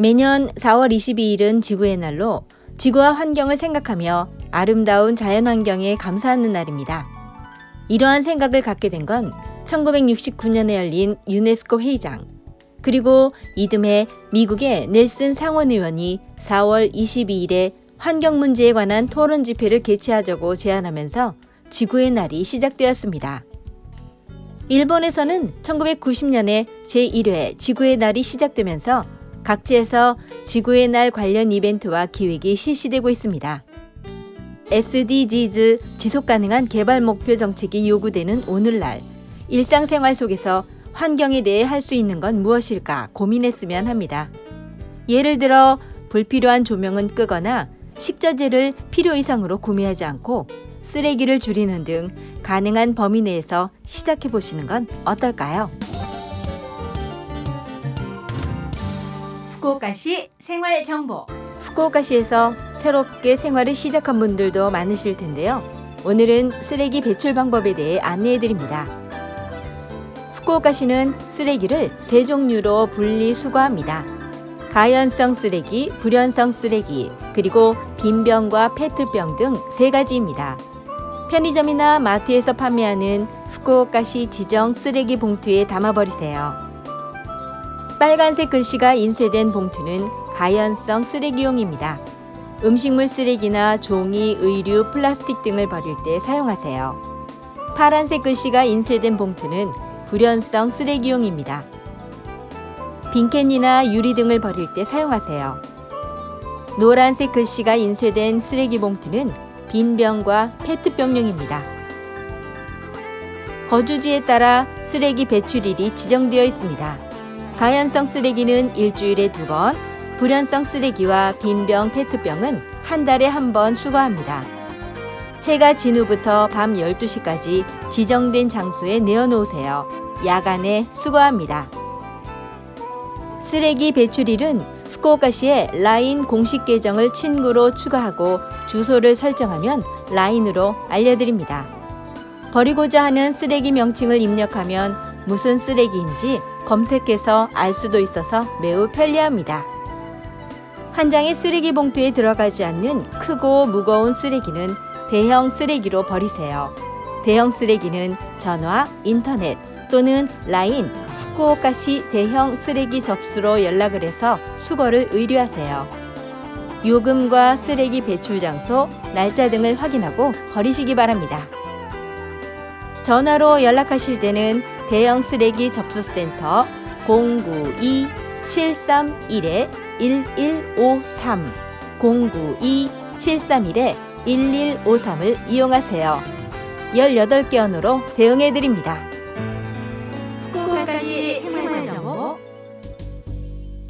매년 4월 22일은 지구의 날로 지구와 환경을 생각하며 아름다운 자연 환경에 감사하는 날입니다. 이러한 생각을 갖게 된 건 1969년에 열린 유네스코 회의장, 그리고 이듬해 미국의 넬슨 상원 의원이 4월 22일에 환경 문제에 관한 토론 집회를 개최하자고 제안하면서 지구의 날이 시작되었습니다. 일본에서는 1990년에 제1회 지구의 날이 시작되면서 각지에서 지구의 날 관련 이벤트와 기획이 실시되고 있습니다. SDGs 지속 가능한 개발 목표 정책이 요구되는 오늘날 일상생활 속에서 환경에 대해 할 수 있는 건 무엇일까 고민했으면 합니다. 예를 들어 불필요한 조명은 끄거나 식자재를 필요 이상으로 구매하지 않고 쓰레기를 줄이는 등 가능한 범위 내에서 시작해 보시는 건 어떨까요? 후쿠오카시 생활 정보. 후쿠오카시에서 새롭게 생활을 시작한 분들도 많으실 텐데요. 오늘은 쓰레기 배출 방법에 대해 안내해 드립니다. 후쿠오카시는 쓰레기를 세 종류로 분리 수거합니다. 가연성 쓰레기, 불연성 쓰레기, 그리고 빈병과 페트병 등 세 가지입니다. 편의점이나 마트에서 판매하는 후쿠오카시 지정 쓰레기 봉투에 담아버리세요. 빨간색 글씨가 인쇄된 봉투는 가연성 쓰레기용입니다. 음식물 쓰레기나 종이, 의류, 플라스틱 등을 버릴 때 사용하세요. 파란색 글씨가 인쇄된 봉투는 불연성 쓰레기용입니다. 빈캔이나 유리 등을 버릴 때 사용하세요. 노란색 글씨가 인쇄된 쓰레기 봉투는 빈 병과 페트병용입니다. 거주지에 따라 쓰레기 배출일이 지정되어 있습니다. 가연성 쓰레기는 일주일에 두 번, 불연성 쓰레기와 빈병, 페트병은 한 달에 한 번 수거합니다. 해가 진 후부터 밤 12시까지 지정된 장소에 내어놓으세요. 야간에 수거합니다. 쓰레기 배출일은 후쿠오카시의 라인 공식 계정을 친구로 추가하고 주소를 설정하면 라인으로 알려드립니다. 버리고자 하는 쓰레기 명칭을 입력하면 무슨 쓰레기인지 검색해서 알 수도 있어서 매우 편리합니다. 한 장의 쓰레기 봉투에 들어가지 않는 크고 무거운 쓰레기는 대형 쓰레기로 버리세요. 대형 쓰레기는 전화, 인터넷 또는 라인, 후쿠오카시 대형 쓰레기 접수로 연락을 해서 수거를 의뢰하세요. 요금과 쓰레기 배출 장소, 날짜 등을 확인하고 버리시기 바랍니다. 전화로 연락하실 때는 대형 쓰레기 접수센터 092-731-1153 092-731-1153을 이용하세요. 18개 언어로 대응해 드립니다. 후쿠오카시 생활정보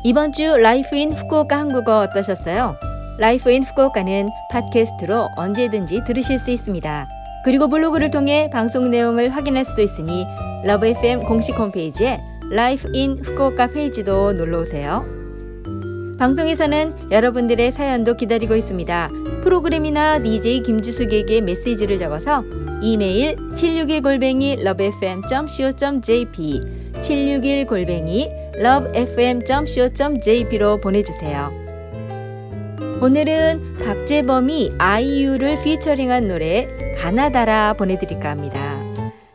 이번 주 Life in Fukuoka 한국어 어떠셨어요? Life in Fukuoka는 팟캐스트로 언제든지 들으실 수 있습니다. 그리고 블로그를 통해 방송 내용을 확인할 수도 있으니 LOVE FM 공식 홈페이지에 Life in Fukuoka 페이지도 놀러 오세요. 방송에서는 여러분들의 사연도 기다리고 있습니다. 프로그램이나 DJ 김주숙에게 메시지를 적어서 이메일 761골뱅이 lovefm.co.jp 761골뱅이 lovefm.co.jp로 보내주세요. 오늘은 박재범이 아이유를 피처링한 노래 가나다라 보내드릴까 합니다.